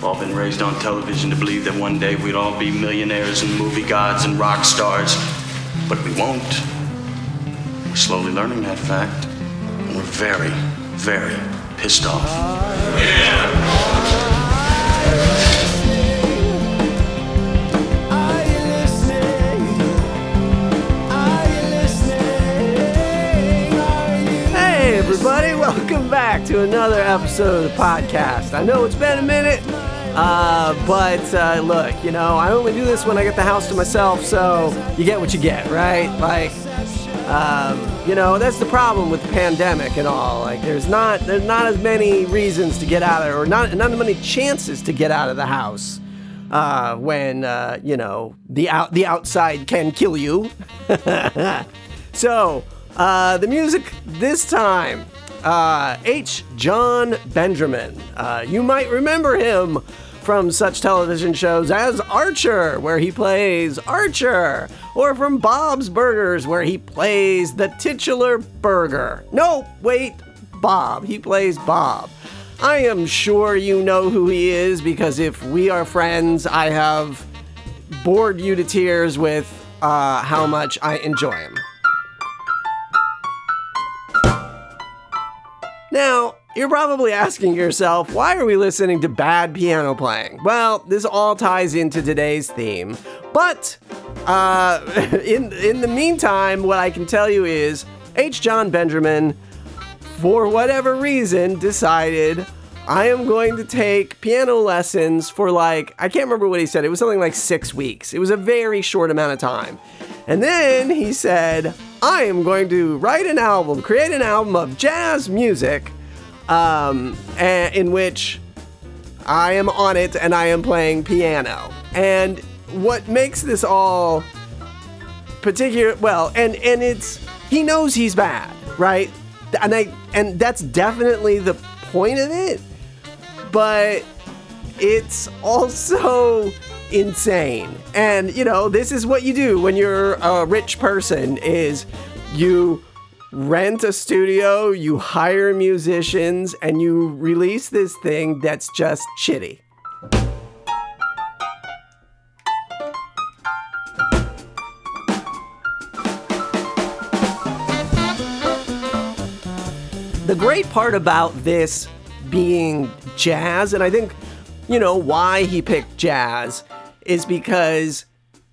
All been raised on television to believe that one day we'd all be millionaires and movie gods and rock stars, but we won't. We're slowly learning that fact, and we're very, very pissed off. Hey, everybody, welcome back to another episode of the podcast. I know it's been a minute, uh, but uh, look, you know, I only do this when I get the house to myself, so you get what you get, right? Like, um, you know, that's the problem with the pandemic and all. Like, there's not there's not as many reasons to get out of, or not not as many chances to get out of the house uh, when uh, you know the out the outside can kill you. so uh, the music this time, uh, H. Jon Benjamin. You might remember him from such television shows as Archer, where he plays Archer, or from Bob's Burgers, where he plays the titular burger. No, wait, Bob. He plays Bob. I am sure you know who he is because if we are friends, I have bored you to tears with uh, how much I enjoy him. Now, you're probably asking yourself, why are we listening to bad piano playing? Well, this all ties into today's theme. But uh, in in the meantime, what I can tell you is H. Jon Benjamin, for whatever reason, decided I am going to take piano lessons for like I can't remember what he said. It was something like six weeks. It was a very short amount of time. And then he said, I am going to write an album, create an album of jazz music, um, in which I am on it and I am playing piano. And what makes this all particular, well, and and it's he knows he's bad, right? And I and that's definitely the point of it. But it's also insane. And you know, this is what you do when you're a rich person is you rent a studio, you hire musicians and you release this thing that's just shitty. the great part about this being jazz, and I think, you know, why he picked jazz is because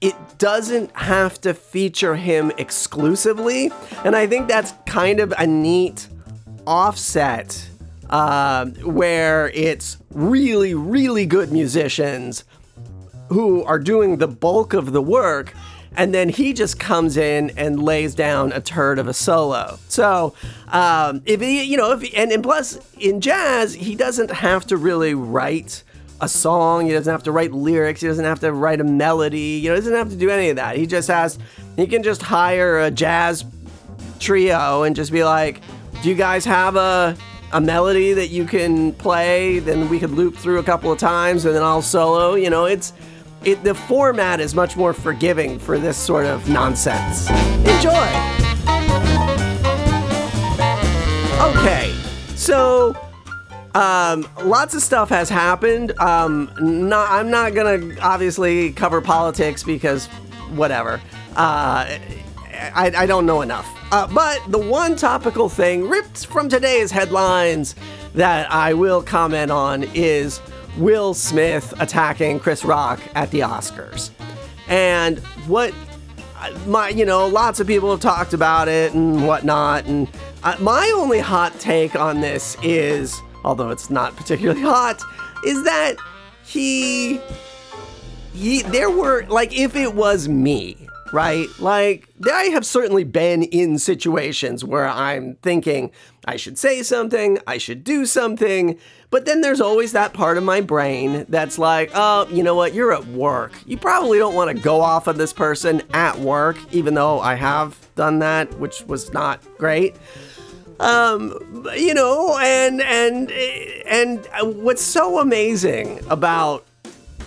it doesn't have to feature him exclusively. And I think that's kind of a neat offset uh, where it's really, really good musicians who are doing the bulk of the work and then he just comes in and lays down a turd of a solo. So, um, if he, you know, if he, and, and plus in jazz, he doesn't have to really write a song. He doesn't have to write lyrics. He doesn't have to write a melody. You know, he doesn't have to do any of that. He just has, he can just hire a jazz trio and just be like, "Do you guys have a a melody that you can play? Then we could loop through a couple of times, and then I'll solo." You know, it's it. The format is much more forgiving for this sort of nonsense. Enjoy. Um, lots of stuff has happened. Um, not, I'm not gonna obviously cover politics because whatever. Uh, I, I don't know enough. Uh, but the one topical thing ripped from today's headlines that I will comment on is Will Smith attacking Chris Rock at the Oscars. And what my you know lots of people have talked about it and whatnot and uh, my only hot take on this is although it's not particularly hot is that he he there were like if it was me right? Like i have certainly been in situations where i'm thinking i should say something i should do something but then there's always that part of my brain that's like oh you know what you're at work. You probably don't want to go off on this person at work even though i have done that which was not great um you know and and and what's so amazing about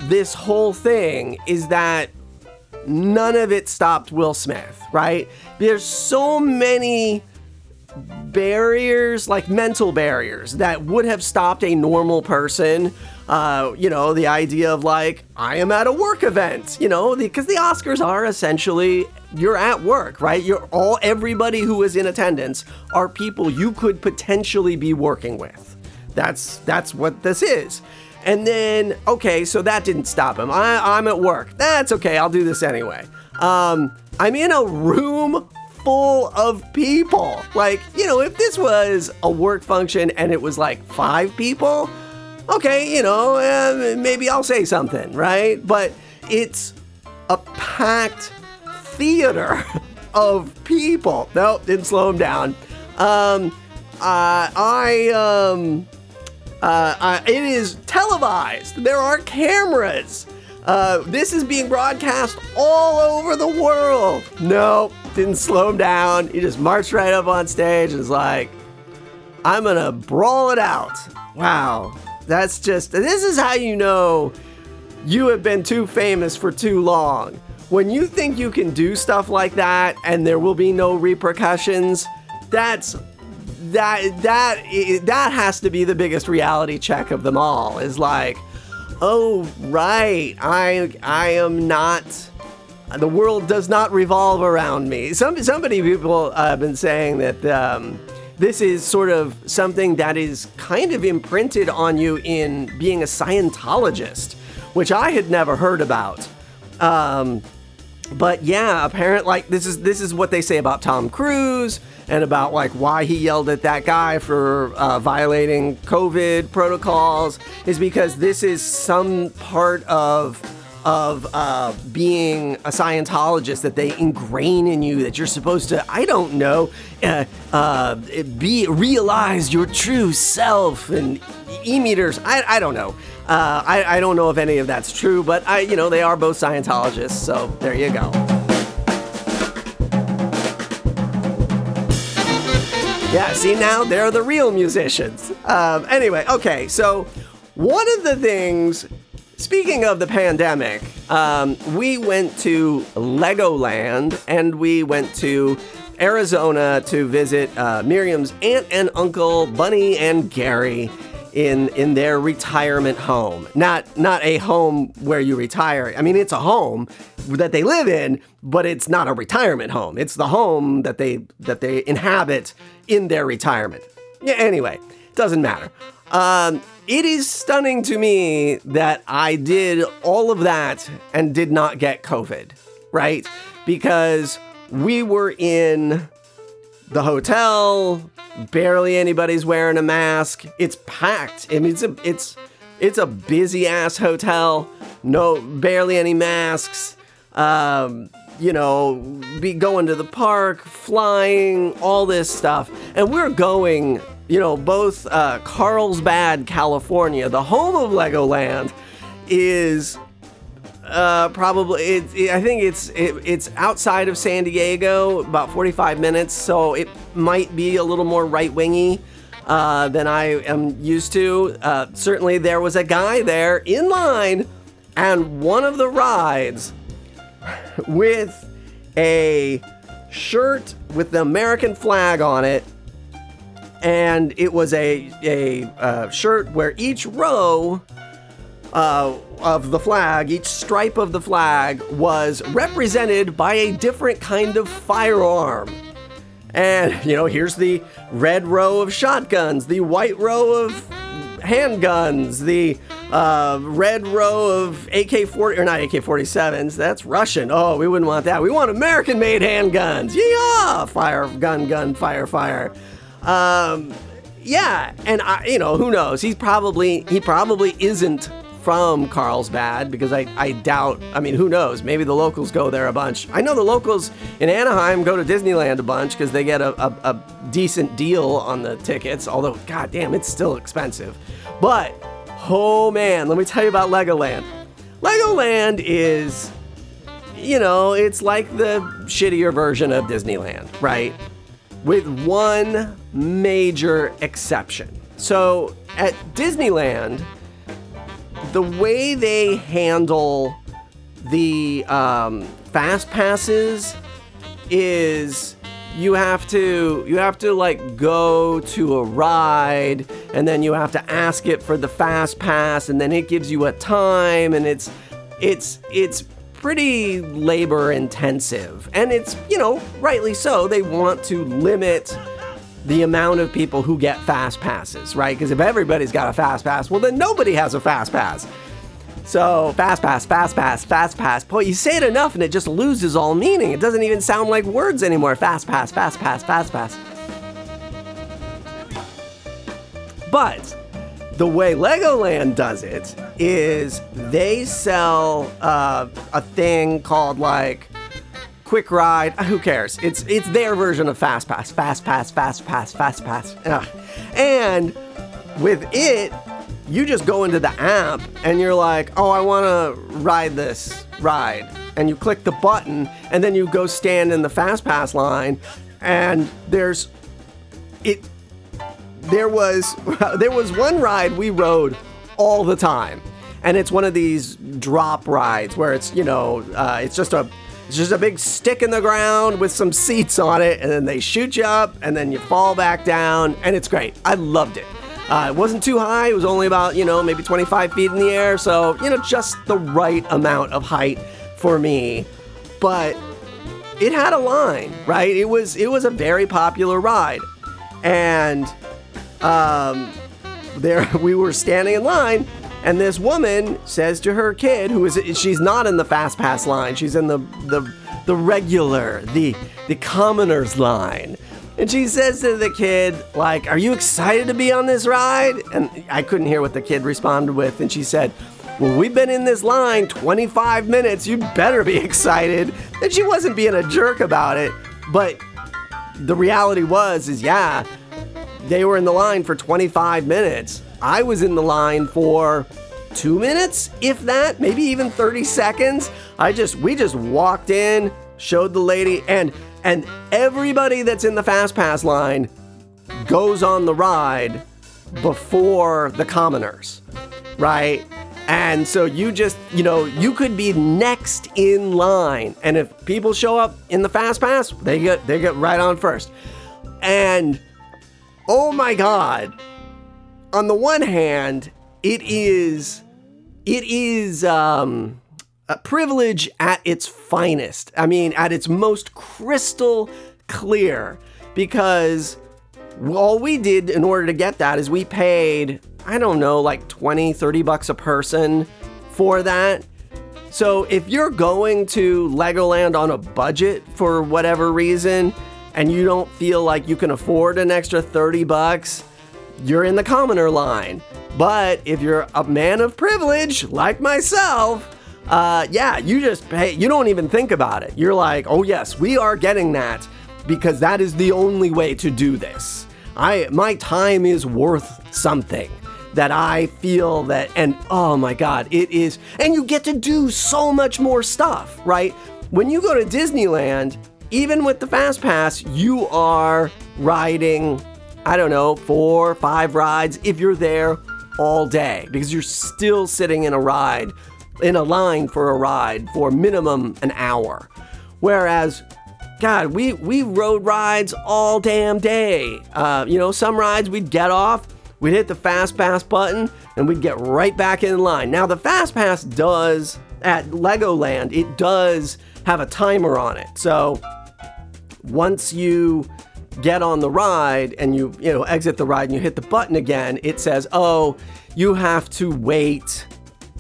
this whole thing is that none of it stopped Will Smith, right? There's so many barriers, like mental barriers, that would have stopped a normal person. Uh, you know, the idea of like, I am at a work event, you know, because the, the Oscars are essentially you're at work, right? You're all everybody who is in attendance are people you could potentially be working with. That's that's what this is. And then, okay, so that didn't stop him. I, I'm at work. That's okay. I'll do this anyway. Um, I'm in a room full of people. Like, you know, if this was a work function and it was like five people, okay, you know, uh, maybe I'll say something, right? But it's a packed theater of people. Nope, didn't slow him down. Um, uh, I, um, uh, uh, it is televised. There are cameras. Uh, this is being broadcast all over the world. No, didn't slow him down. He just marched right up on stage and was like, I'm gonna brawl it out. Wow. That's just, this is how you know you have been too famous for too long. When you think you can do stuff like that and there will be no repercussions, that's that that that has to be the biggest reality check of them all is like oh right i i am not the world does not revolve around me. Some somebody people uh, have been saying that um, this is sort of something that is kind of imprinted on you in being a scientologist which i had never heard about. Um, but yeah, apparently, like this is this is what they say about Tom Cruise and about like why he yelled at that guy for uh, violating COVID protocols is because this is some part of of uh, being a Scientologist that they ingrain in you that you're supposed to I don't know uh, uh be realize your true self and e meters I I don't know. Uh, I, I don't know if any of that's true, but I, you know, they are both Scientologists, so there you go. Yeah, see now they're the real musicians. Um, anyway, okay, so one of the things, speaking of the pandemic, um, we went to Legoland and we went to Arizona to visit uh, Miriam's aunt and uncle, Bunny and Gary in in their retirement home. Not not a home where you retire. I mean, it's a home that they live in, but it's not a retirement home. It's the home that they that they inhabit in their retirement. Yeah. Anyway, doesn't matter. Um, it is stunning to me that I did all of that and did not get COVID, right? Because we were in the hotel, barely anybody's wearing a mask. It's packed. I mean, it's a it's it's a busy ass hotel. No, barely any masks. Um, you know, be going to the park, flying, all this stuff, and we're going. You know, both uh, Carlsbad, California, the home of Legoland, is uh, probably it, it, I think it's it, it's outside of San Diego, about 45 minutes, so it might be a little more right wingy uh, than I am used to. Uh, certainly, there was a guy there in line, and one of the rides with a shirt with the American flag on it, and it was a a uh, shirt where each row uh, of the flag, each stripe of the flag was represented by a different kind of firearm. And, you know, here's the red row of shotguns, the white row of handguns, the uh, red row of AK 40, or not AK 47s, that's Russian. Oh, we wouldn't want that. We want American made handguns. Yeah, fire, gun, gun, fire, fire. Um, yeah, and I, you know, who knows? He's probably, he probably isn't from Carlsbad because I, I doubt, I mean, who knows? Maybe the locals go there a bunch. I know the locals in Anaheim go to Disneyland a bunch because they get a, a, a, decent deal on the tickets, although, goddamn, it's still expensive. But, oh man, let me tell you about Legoland. Legoland is, you know, it's like the shittier version of Disneyland, right? With one major exception. So at Disneyland, the way they handle the um, fast passes is you have to you have to like go to a ride and then you have to ask it for the fast pass and then it gives you a time and it's it's it's pretty labor intensive and it's you know rightly so they want to limit the amount of people who get fast passes right because if everybody's got a fast pass well then nobody has a fast pass so fast pass, fast pass, fast pass. Boy, you say it enough and it just loses all meaning. It doesn't even sound like words anymore. Fast pass, fast pass, fast pass. But the way Legoland does it is they sell uh, a thing called like quick ride. Who cares? It's it's their version of fast pass, fast pass, fast pass, fast pass. Ugh. And with it, you just go into the app and you're like, oh, I want to ride this ride. And you click the button and then you go stand in the fast pass line and there's it there was there was one ride we rode all the time and it's one of these drop rides where it's you know uh, it's just a it's just a big stick in the ground with some seats on it and then they shoot you up and then you fall back down and it's great i loved it uh, it wasn't too high. It was only about, you know, maybe 25 feet in the air. So, you know, just the right amount of height for me. But it had a line, right? It was it was a very popular ride. And um, there we were standing in line and this woman says to her kid who is she's not in the fast pass line. She's in the the the regular, the the commoners line. And she says to the kid, like, Are you excited to be on this ride? And I couldn't hear what the kid responded with. And she said, Well, we've been in this line 25 minutes. You better be excited. And she wasn't being a jerk about it. But the reality was, is yeah, they were in the line for 25 minutes. I was in the line for two minutes, if that, maybe even 30 seconds. I just, we just walked in, showed the lady, and and everybody that's in the fast pass line goes on the ride before the commoners, right? And so you just, you know, you could be next in line. And if people show up in the fast pass, they get they get right on first. And oh my god. On the one hand, it is it is um a privilege at its finest. I mean, at its most crystal clear, because all we did in order to get that is we paid, I don't know, like 20, 30 bucks a person for that. So if you're going to Legoland on a budget for whatever reason, and you don't feel like you can afford an extra 30 bucks, you're in the commoner line. But if you're a man of privilege, like myself, uh, yeah, you just pay, you don't even think about it. You're like, oh, yes, we are getting that because that is the only way to do this. I, my time is worth something that I feel that, and oh my God, it is, and you get to do so much more stuff, right? When you go to Disneyland, even with the Fast Pass, you are riding, I don't know, four, five rides if you're there all day because you're still sitting in a ride in a line for a ride for minimum an hour. Whereas, God, we, we rode rides all damn day. Uh, you know, some rides we'd get off, we'd hit the fast pass button, and we'd get right back in line. Now, the fast pass does, at Legoland, it does have a timer on it. So once you get on the ride and you, you know, exit the ride and you hit the button again, it says, oh, you have to wait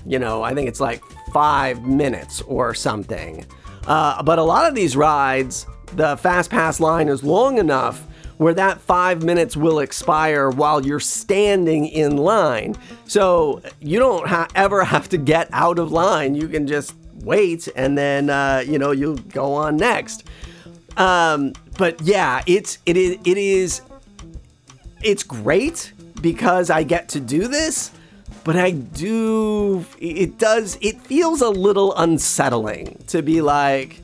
you know, I think it's like five minutes or something. Uh, but a lot of these rides, the fast pass line is long enough where that five minutes will expire while you're standing in line. So you don't ha- ever have to get out of line. You can just wait and then, uh, you know, you'll go on next. Um, but yeah, it's, it is, it is, it's great because I get to do this but I do. It does. It feels a little unsettling to be like,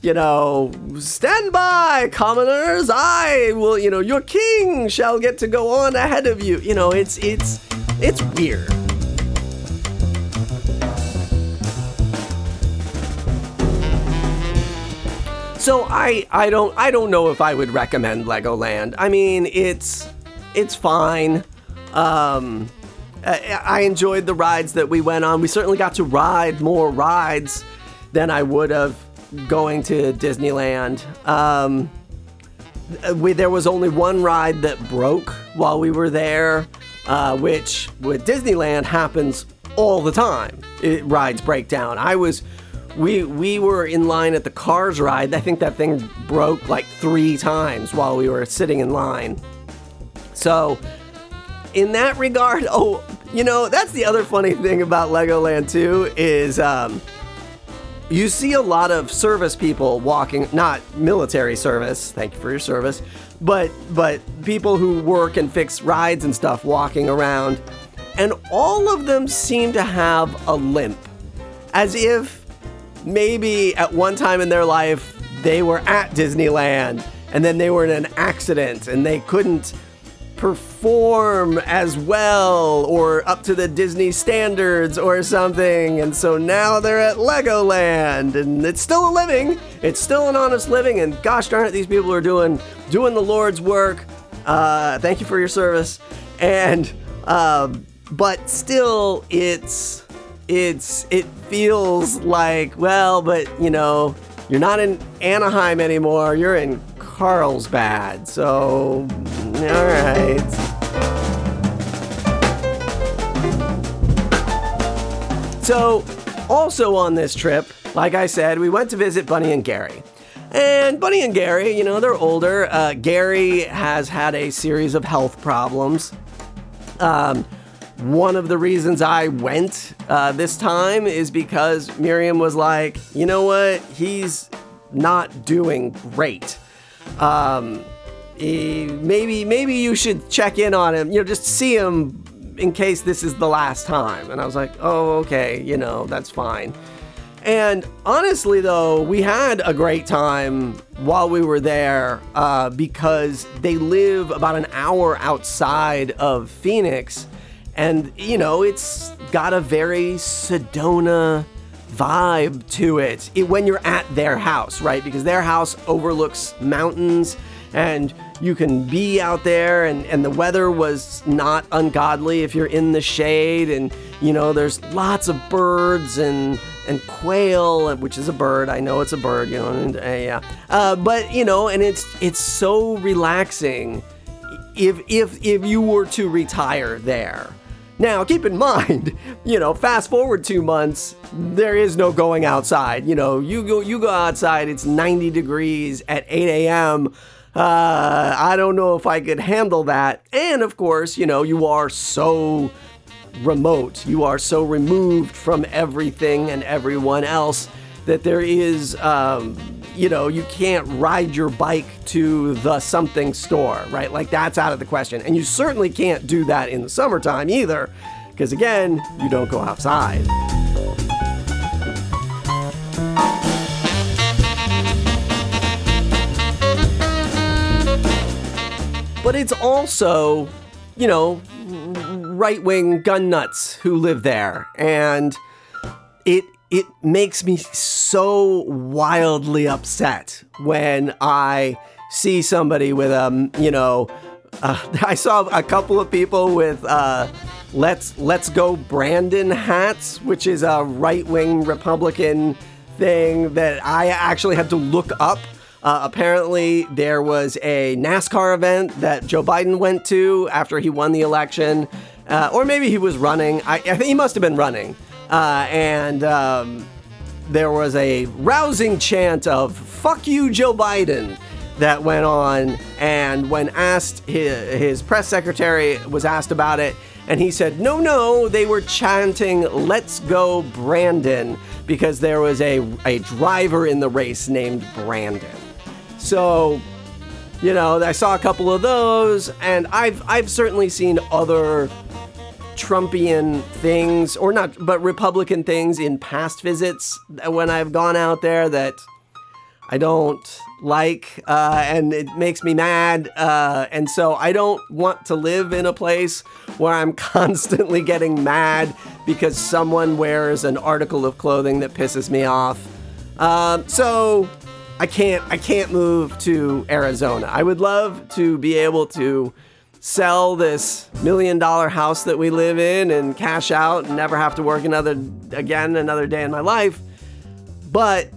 you know, stand by, commoners. I will. You know, your king shall get to go on ahead of you. You know, it's it's it's weird. So I I don't I don't know if I would recommend Legoland. I mean, it's it's fine. Um, I, I enjoyed the rides that we went on. We certainly got to ride more rides than I would have going to Disneyland. Um, we, there was only one ride that broke while we were there, uh, which with Disneyland happens all the time. It, rides break down. I was, we we were in line at the Cars ride. I think that thing broke like three times while we were sitting in line. So, in that regard, oh, you know that's the other funny thing about Legoland too is. Um, you see a lot of service people walking not military service thank you for your service but but people who work and fix rides and stuff walking around and all of them seem to have a limp as if maybe at one time in their life they were at Disneyland and then they were in an accident and they couldn't perform as well or up to the Disney standards or something. And so now they're at Legoland and it's still a living. It's still an honest living. And gosh darn it, these people are doing doing the Lord's work. Uh, thank you for your service. And um, but still it's it's it feels like well, but you know, you're not in Anaheim anymore. You're in Carlsbad. So, all right. So, also on this trip, like I said, we went to visit Bunny and Gary. And Bunny and Gary, you know, they're older. Uh, Gary has had a series of health problems. Um, one of the reasons I went uh, this time is because Miriam was like, you know what? He's not doing great. Um, he, maybe maybe you should check in on him. You know, just see him in case this is the last time. And I was like, oh, okay, you know, that's fine. And honestly, though, we had a great time while we were there uh, because they live about an hour outside of Phoenix. And, you know, it's got a very Sedona vibe to it, it when you're at their house, right? Because their house overlooks mountains and you can be out there and, and the weather was not ungodly if you're in the shade and you know there's lots of birds and and quail which is a bird. I know it's a bird you know and, uh, yeah. Uh, but you know and it's it's so relaxing if if if you were to retire there now, keep in mind, you know, fast forward two months, there is no going outside. You know, you go you go outside, it's 90 degrees at 8 a.m. Uh, I don't know if I could handle that. And of course, you know, you are so remote, you are so removed from everything and everyone else that there is um, you know, you can't ride your bike to the something store, right? Like that's out of the question. And you certainly can't do that in the summertime either, because again, you don't go outside. But it's also, you know, right wing gun nuts who live there. And it it makes me so wildly upset when I see somebody with a, um, you know, uh, I saw a couple of people with uh, "Let's Let's Go Brandon" hats, which is a right-wing Republican thing that I actually had to look up. Uh, apparently, there was a NASCAR event that Joe Biden went to after he won the election, uh, or maybe he was running. I, I think he must have been running uh, and um, there was a rousing chant of "fuck you, Joe Biden." That went on, and when asked, his, his press secretary was asked about it, and he said, No, no, they were chanting, Let's go, Brandon, because there was a, a driver in the race named Brandon. So, you know, I saw a couple of those, and I've, I've certainly seen other Trumpian things, or not, but Republican things in past visits when I've gone out there that I don't like, uh, and it makes me mad. Uh, and so I don't want to live in a place where I'm constantly getting mad because someone wears an article of clothing that pisses me off. Um, so, I can't I can't move to Arizona. I would love to be able to sell this million dollar house that we live in and cash out and never have to work another again another day in my life. But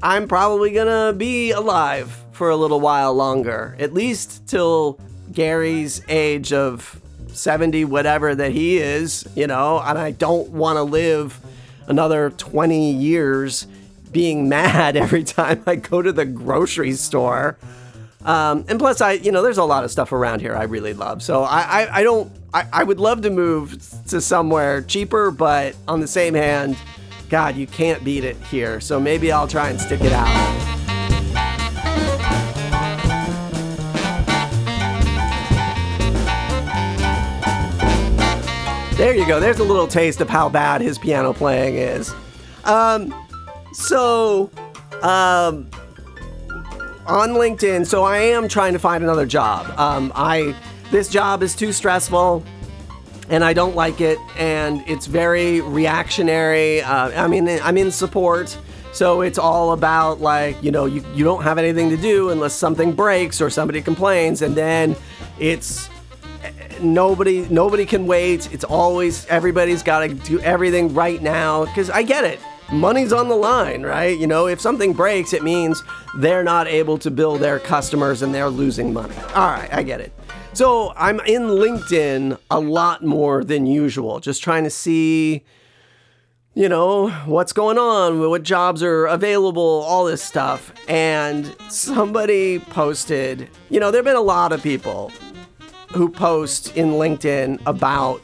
I'm probably gonna be alive for a little while longer, at least till Gary's age of 70, whatever that he is, you know, and I don't want to live another 20 years being mad every time I go to the grocery store. Um, and plus, I, you know, there's a lot of stuff around here I really love. So I, I, I don't, I, I would love to move to somewhere cheaper, but on the same hand, God, you can't beat it here. So maybe I'll try and stick it out. There you go. There's a little taste of how bad his piano playing is. Um, so, um, on LinkedIn, so I am trying to find another job. Um, I this job is too stressful, and I don't like it, and it's very reactionary. Uh, I mean, I'm in support. So it's all about like, you know, you, you don't have anything to do unless something breaks or somebody complains, and then it's nobody nobody can wait. It's always everybody's got to do everything right now because I get it. Money's on the line, right? You know, if something breaks, it means they're not able to bill their customers and they're losing money. All right, I get it. So I'm in LinkedIn a lot more than usual, just trying to see, you know, what's going on, what jobs are available, all this stuff. And somebody posted, you know, there have been a lot of people who post in LinkedIn about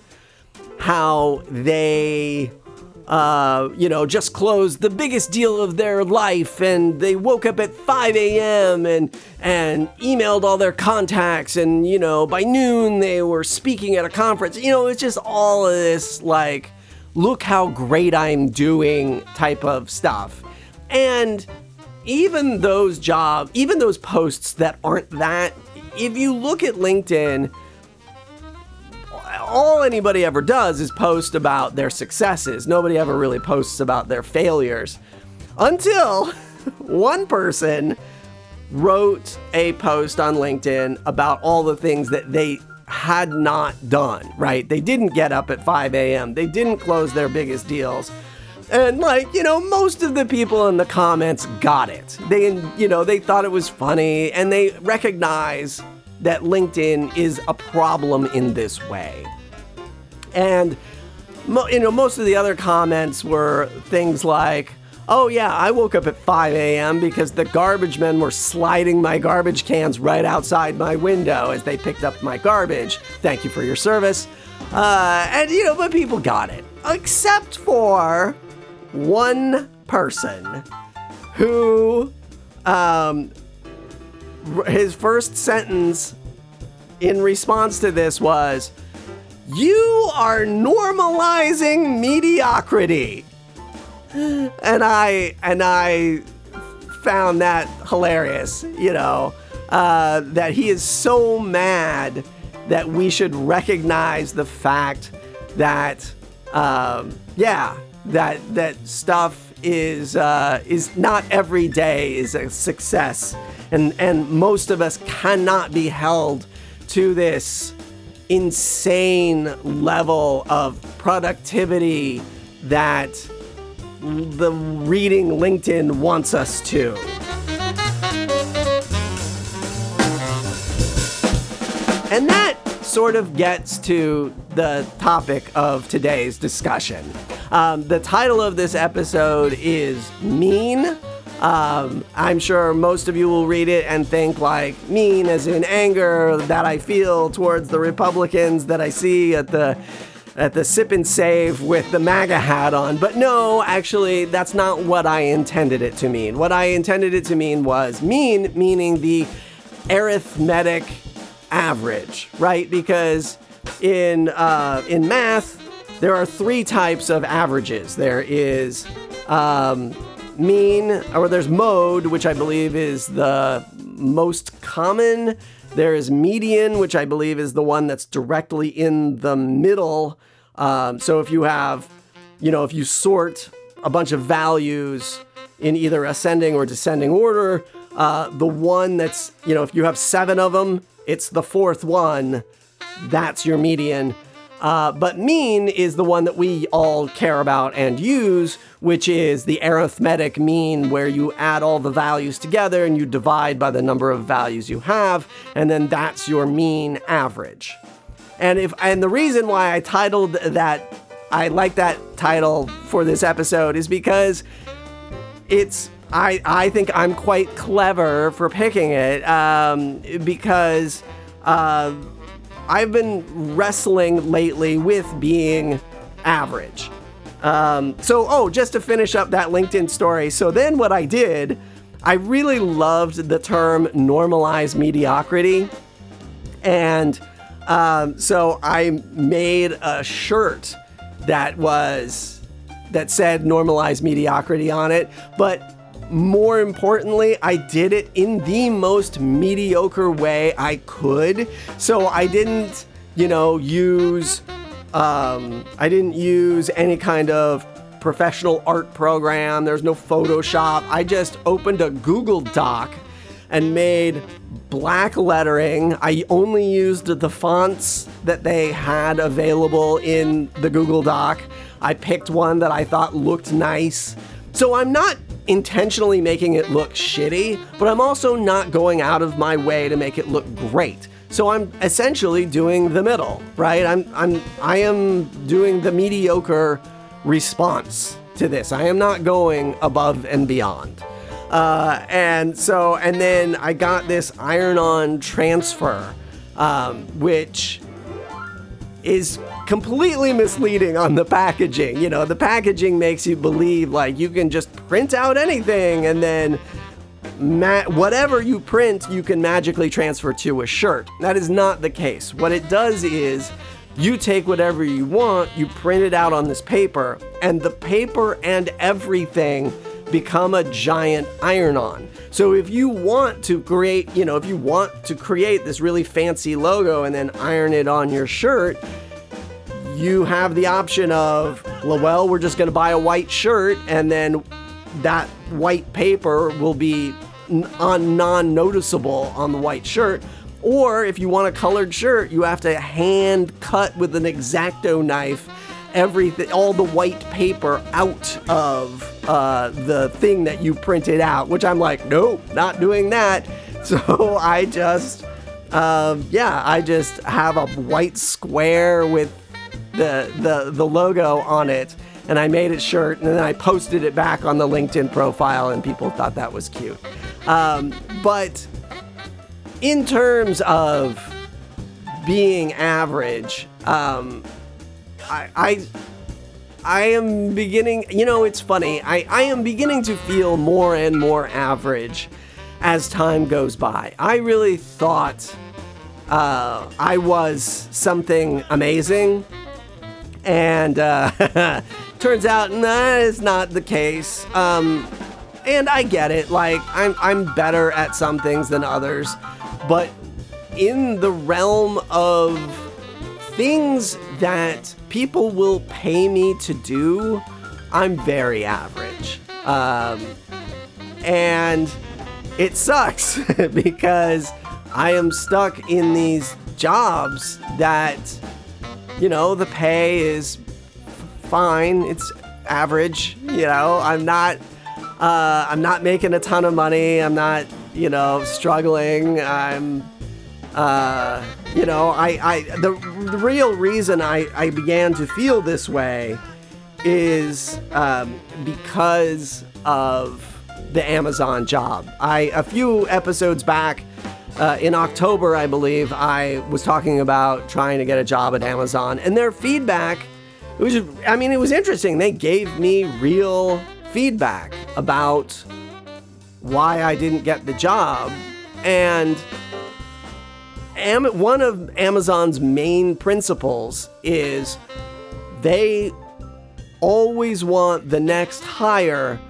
how they uh, you know, just closed the biggest deal of their life, and they woke up at 5 a.m. and and emailed all their contacts, and you know, by noon they were speaking at a conference. You know, it's just all of this like, look how great I'm doing type of stuff, and even those jobs, even those posts that aren't that, if you look at LinkedIn all anybody ever does is post about their successes. Nobody ever really posts about their failures. Until one person wrote a post on LinkedIn about all the things that they had not done, right? They didn't get up at 5 a.m., they didn't close their biggest deals. And like, you know, most of the people in the comments got it. They, you know, they thought it was funny and they recognize that LinkedIn is a problem in this way. And you know, most of the other comments were things like, "Oh yeah, I woke up at 5 a.m. because the garbage men were sliding my garbage cans right outside my window as they picked up my garbage. Thank you for your service." Uh, and you know, but people got it, except for one person who, um, his first sentence in response to this was, You are normalizing mediocrity. And I and I found that hilarious, you know, uh, that he is so mad that we should recognize the fact that, um, yeah, that that stuff is uh, is not every day is a success, and and most of us cannot be held to this insane level of productivity that the reading LinkedIn wants us to. And that sort of gets to the topic of today's discussion. Um, the title of this episode is Mean. Um, I'm sure most of you will read it and think like mean as in anger that I feel towards the Republicans that I see at the at the sip and save with the MAGA hat on. But no, actually, that's not what I intended it to mean. What I intended it to mean was mean, meaning the arithmetic average, right? Because in uh, in math, there are three types of averages. There is um, mean, or there's mode, which I believe is the most common. There is median, which I believe is the one that's directly in the middle. Um, so if you have, you know, if you sort a bunch of values in either ascending or descending order. Uh, the one that's, you know, if you have seven of them, it's the fourth one. That's your median. Uh, but mean is the one that we all care about and use, which is the arithmetic mean, where you add all the values together and you divide by the number of values you have, and then that's your mean average. And if and the reason why I titled that I like that title for this episode is because it's I I think I'm quite clever for picking it um, because. Uh, I've been wrestling lately with being average. Um, so, oh, just to finish up that LinkedIn story. So, then what I did, I really loved the term normalized mediocrity. And um, so I made a shirt that was that said normalized mediocrity on it. But more importantly, I did it in the most mediocre way I could. So I didn't, you know, use um, I didn't use any kind of professional art program. There's no Photoshop. I just opened a Google Doc and made black lettering. I only used the fonts that they had available in the Google Doc. I picked one that I thought looked nice. So I'm not intentionally making it look shitty, but I'm also not going out of my way to make it look great. So I'm essentially doing the middle, right? I'm I'm I am doing the mediocre response to this. I am not going above and beyond. Uh, and so and then I got this iron-on transfer, um, which is completely misleading on the packaging. You know, the packaging makes you believe like you can just print out anything and then ma- whatever you print, you can magically transfer to a shirt. That is not the case. What it does is you take whatever you want, you print it out on this paper, and the paper and everything become a giant iron on. So if you want to create, you know, if you want to create this really fancy logo and then iron it on your shirt, you have the option of, well, we're just going to buy a white shirt and then that white paper will be non noticeable on the white shirt. Or if you want a colored shirt, you have to hand cut with an exacto knife everything, all the white paper out of uh, the thing that you printed out, which I'm like, nope, not doing that. So I just, um, yeah, I just have a white square with the, the, the logo on it. And I made it shirt and then I posted it back on the LinkedIn profile, and people thought that was cute. Um, but in terms of being average, um, I, I I am beginning, you know, it's funny. I, I am beginning to feel more and more average as time goes by. I really thought uh, I was something amazing, and uh, turns out that is not the case. Um, and I get it. Like I'm I'm better at some things than others, but in the realm of things that people will pay me to do, I'm very average. Um, and it sucks because I am stuck in these jobs that, you know, the pay is fine. It's average. You know, I'm not, uh, I'm not making a ton of money. I'm not, you know, struggling. I'm, uh, you know, I, I the, the real reason I, I began to feel this way is um, because of the Amazon job. I a few episodes back uh, in October, I believe, I was talking about trying to get a job at Amazon, and their feedback, was, I mean, it was interesting. They gave me real feedback about why I didn't get the job, and Am- one of Amazon's main principles is they always want the next hire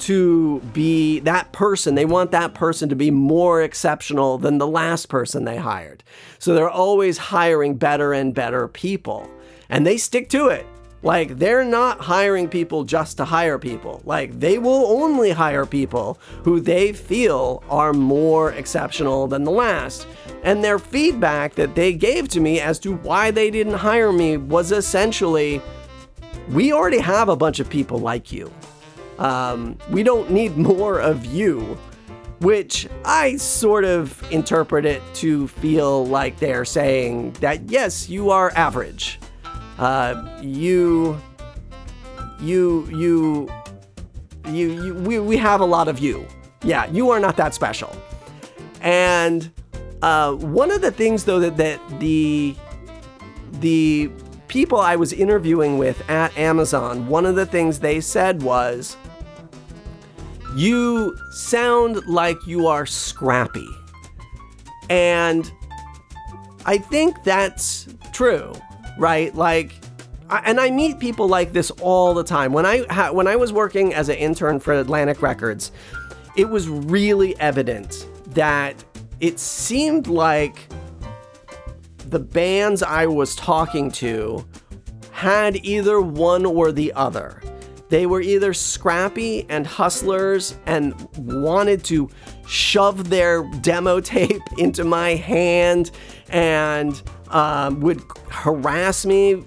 to be that person. They want that person to be more exceptional than the last person they hired. So they're always hiring better and better people. And they stick to it. Like, they're not hiring people just to hire people. Like, they will only hire people who they feel are more exceptional than the last. And their feedback that they gave to me as to why they didn't hire me was essentially we already have a bunch of people like you. Um, we don't need more of you. Which I sort of interpret it to feel like they're saying that yes, you are average. Uh, you, you, you, you, you, we, we have a lot of you. Yeah, you are not that special. And uh, one of the things, though, that, that the the people I was interviewing with at Amazon, one of the things they said was, "You sound like you are scrappy," and I think that's true, right? Like. And I meet people like this all the time. When I ha- when I was working as an intern for Atlantic Records, it was really evident that it seemed like the bands I was talking to had either one or the other. They were either scrappy and hustlers and wanted to shove their demo tape into my hand and um, would harass me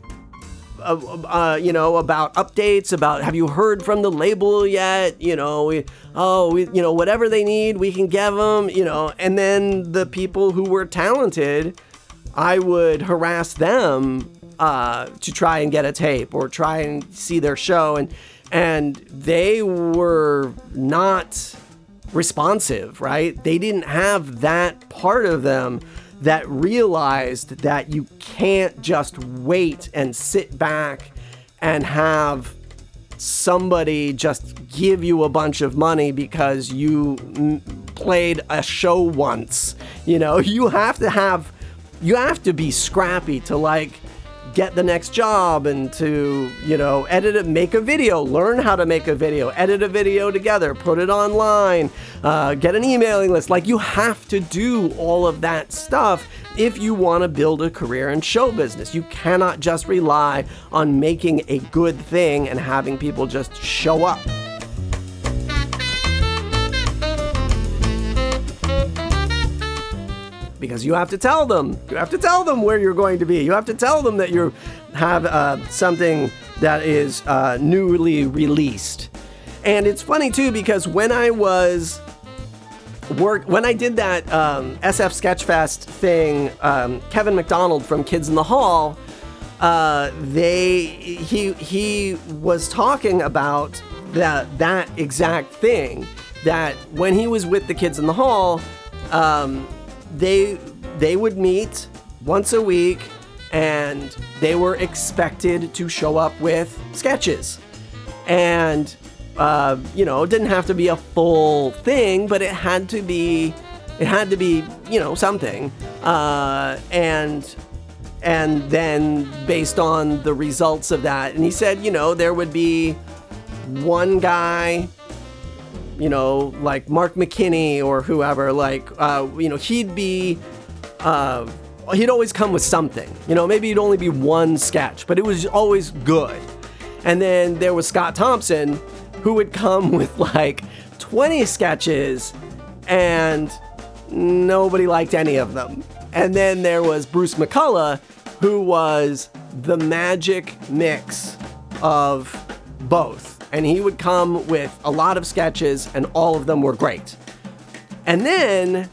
uh, uh, you know, about updates, about have you heard from the label yet? You know, we, oh, we, you know, whatever they need, we can give them, you know. And then the people who were talented, I would harass them uh, to try and get a tape or try and see their show, and and they were not responsive, right? They didn't have that part of them that realized that you can't just wait and sit back and have somebody just give you a bunch of money because you mm, played a show once. You know, you have to have you have to be scrappy to like get the next job and to, you know, edit it, make a video, learn how to make a video, edit a video together, put it online, uh, get an emailing list. Like, you have to do all of that stuff if you want to build a career in show business. You cannot just rely on making a good thing and having people just show up. Because you have to tell them. You have to tell them where you're going to be. You have to tell them that you have uh, something that is uh, newly released. And it's funny too because when I was work when I did that um, SF Sketchfest thing, um, Kevin McDonald from Kids in the Hall, uh, they he he was talking about that that exact thing that when he was with the Kids in the Hall. Um, they they would meet once a week and they were expected to show up with sketches. And uh, you know it didn't have to be a full thing but it had to be it had to be you know something. Uh, and and then based on the results of that and he said you know there would be one guy you know, like Mark McKinney or whoever, like, uh, you know, he'd be, uh, he'd always come with something. You know, maybe it'd only be one sketch, but it was always good. And then there was Scott Thompson, who would come with like 20 sketches, and nobody liked any of them. And then there was Bruce McCulloch, who was the magic mix of both and he would come with a lot of sketches, and all of them were great. And then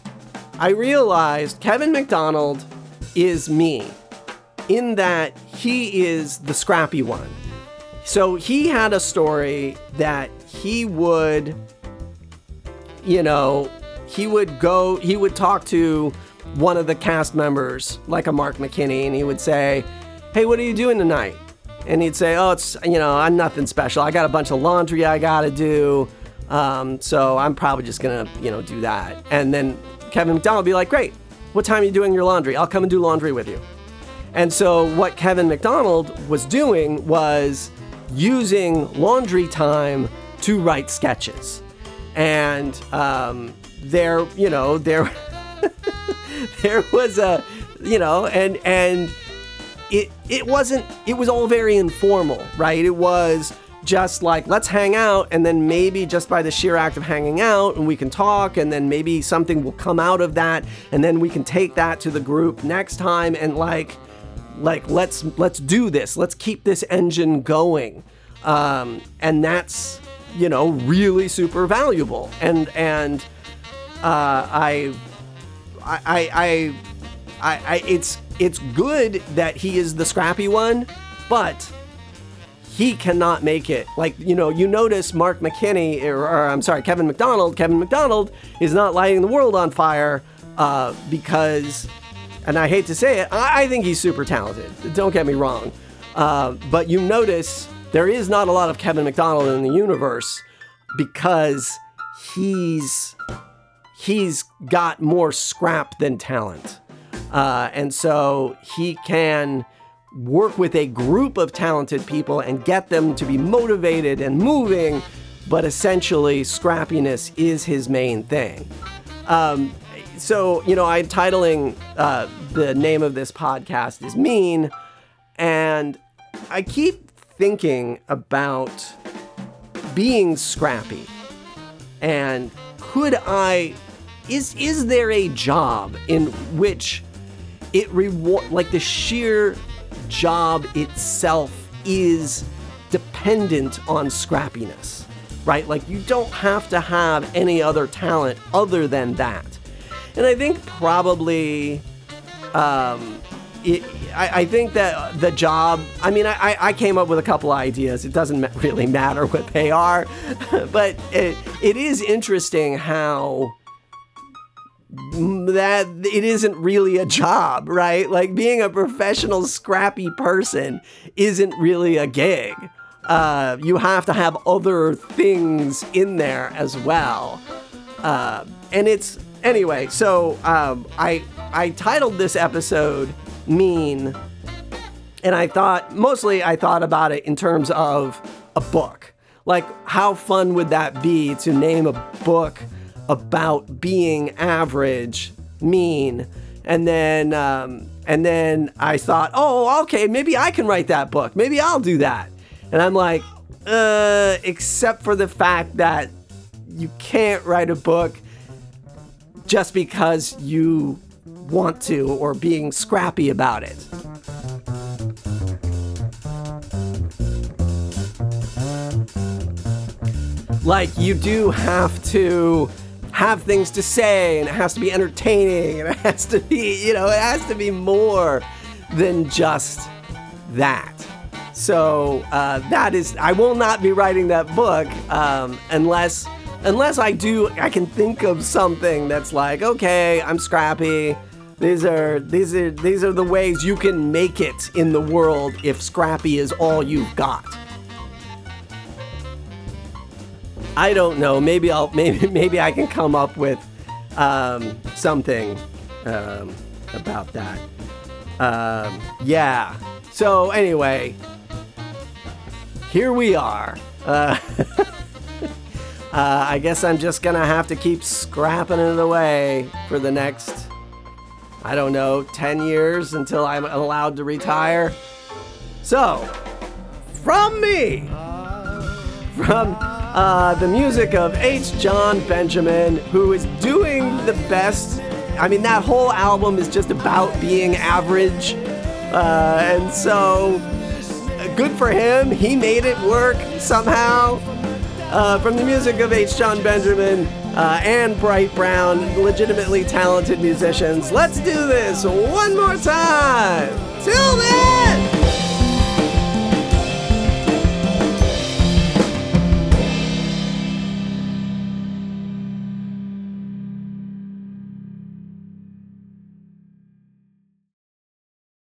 I realized Kevin McDonald is me in that he is the scrappy one. So he had a story that he would, you know, he would go, he would talk to one of the cast members, like a Mark McKinney, and he would say, Hey, what are you doing tonight? And he'd say, "Oh, it's you know, I'm nothing special. I got a bunch of laundry I gotta do, um, so I'm probably just gonna you know do that." And then Kevin McDonald would be like, "Great, what time are you doing your laundry? I'll come and do laundry with you." And so what Kevin McDonald was doing was using laundry time to write sketches, and um, there, you know, there, there was a, you know, and and it wasn't it was all very informal, right? It was just like let's hang out and then maybe just by the sheer act of hanging out and we can talk and then maybe something will come out of that and then we can take that to the group next time and like like let's let's do this. Let's keep this engine going. Um, and that's you know really super valuable. And and uh, I, I I I I it's it's good that he is the scrappy one but he cannot make it. Like, you know, you notice Mark McKinney, or, or, I'm sorry, Kevin McDonald. Kevin McDonald is not lighting the world on fire uh, because, and I hate to say it, I, I, think he's super talented. Don't get me wrong. Uh, but you notice there is not a lot of Kevin McDonald in the universe because he's he's got more scrap than talent. Uh, and so he can work with a group of talented people and get them to be motivated and moving, but essentially, scrappiness is his main thing. Um, so, you know, I'm titling uh, the name of this podcast is Mean, and I keep thinking about being scrappy and could I is is there a job in which it reward like the sheer job itself is dependent on scrappiness, right? Like you don't have to have any other talent other than that. And I think probably, um, it, I, I, think that the job, I mean, I, I came up with a couple ideas. It doesn't really matter what they are, but it, it is interesting how that it isn't really a job, right? Like being a professional scrappy person isn't really a gig. Uh, you have to have other things in there as well. Uh, and it's anyway. So um, I I titled this episode "Mean," and I thought mostly I thought about it in terms of a book. Like how fun would that be to name a book? About being average, mean, and then um, and then I thought, oh, okay, maybe I can write that book. Maybe I'll do that. And I'm like, uh, except for the fact that you can't write a book just because you want to or being scrappy about it. Like, you do have to have things to say and it has to be entertaining and it has to be, you know, it has to be more than just that. So uh, that is, I will not be writing that book um, unless, unless I do, I can think of something that's like, okay, I'm scrappy. These are these are these are the ways you can make it in the world if scrappy is all you've got. I don't know. Maybe I'll maybe maybe I can come up with um, something um, about that. Um, yeah. So anyway, here we are. Uh, uh, I guess I'm just gonna have to keep scrapping it away for the next, I don't know, 10 years until I'm allowed to retire. So, from me, from uh, the music of H. Jon Benjamin, who is doing the best. I mean, that whole album is just about being average. Uh, and so, good for him. He made it work somehow. Uh, from the music of H. Jon Benjamin uh, and Bright Brown, legitimately talented musicians. Let's do this one more time. Till then!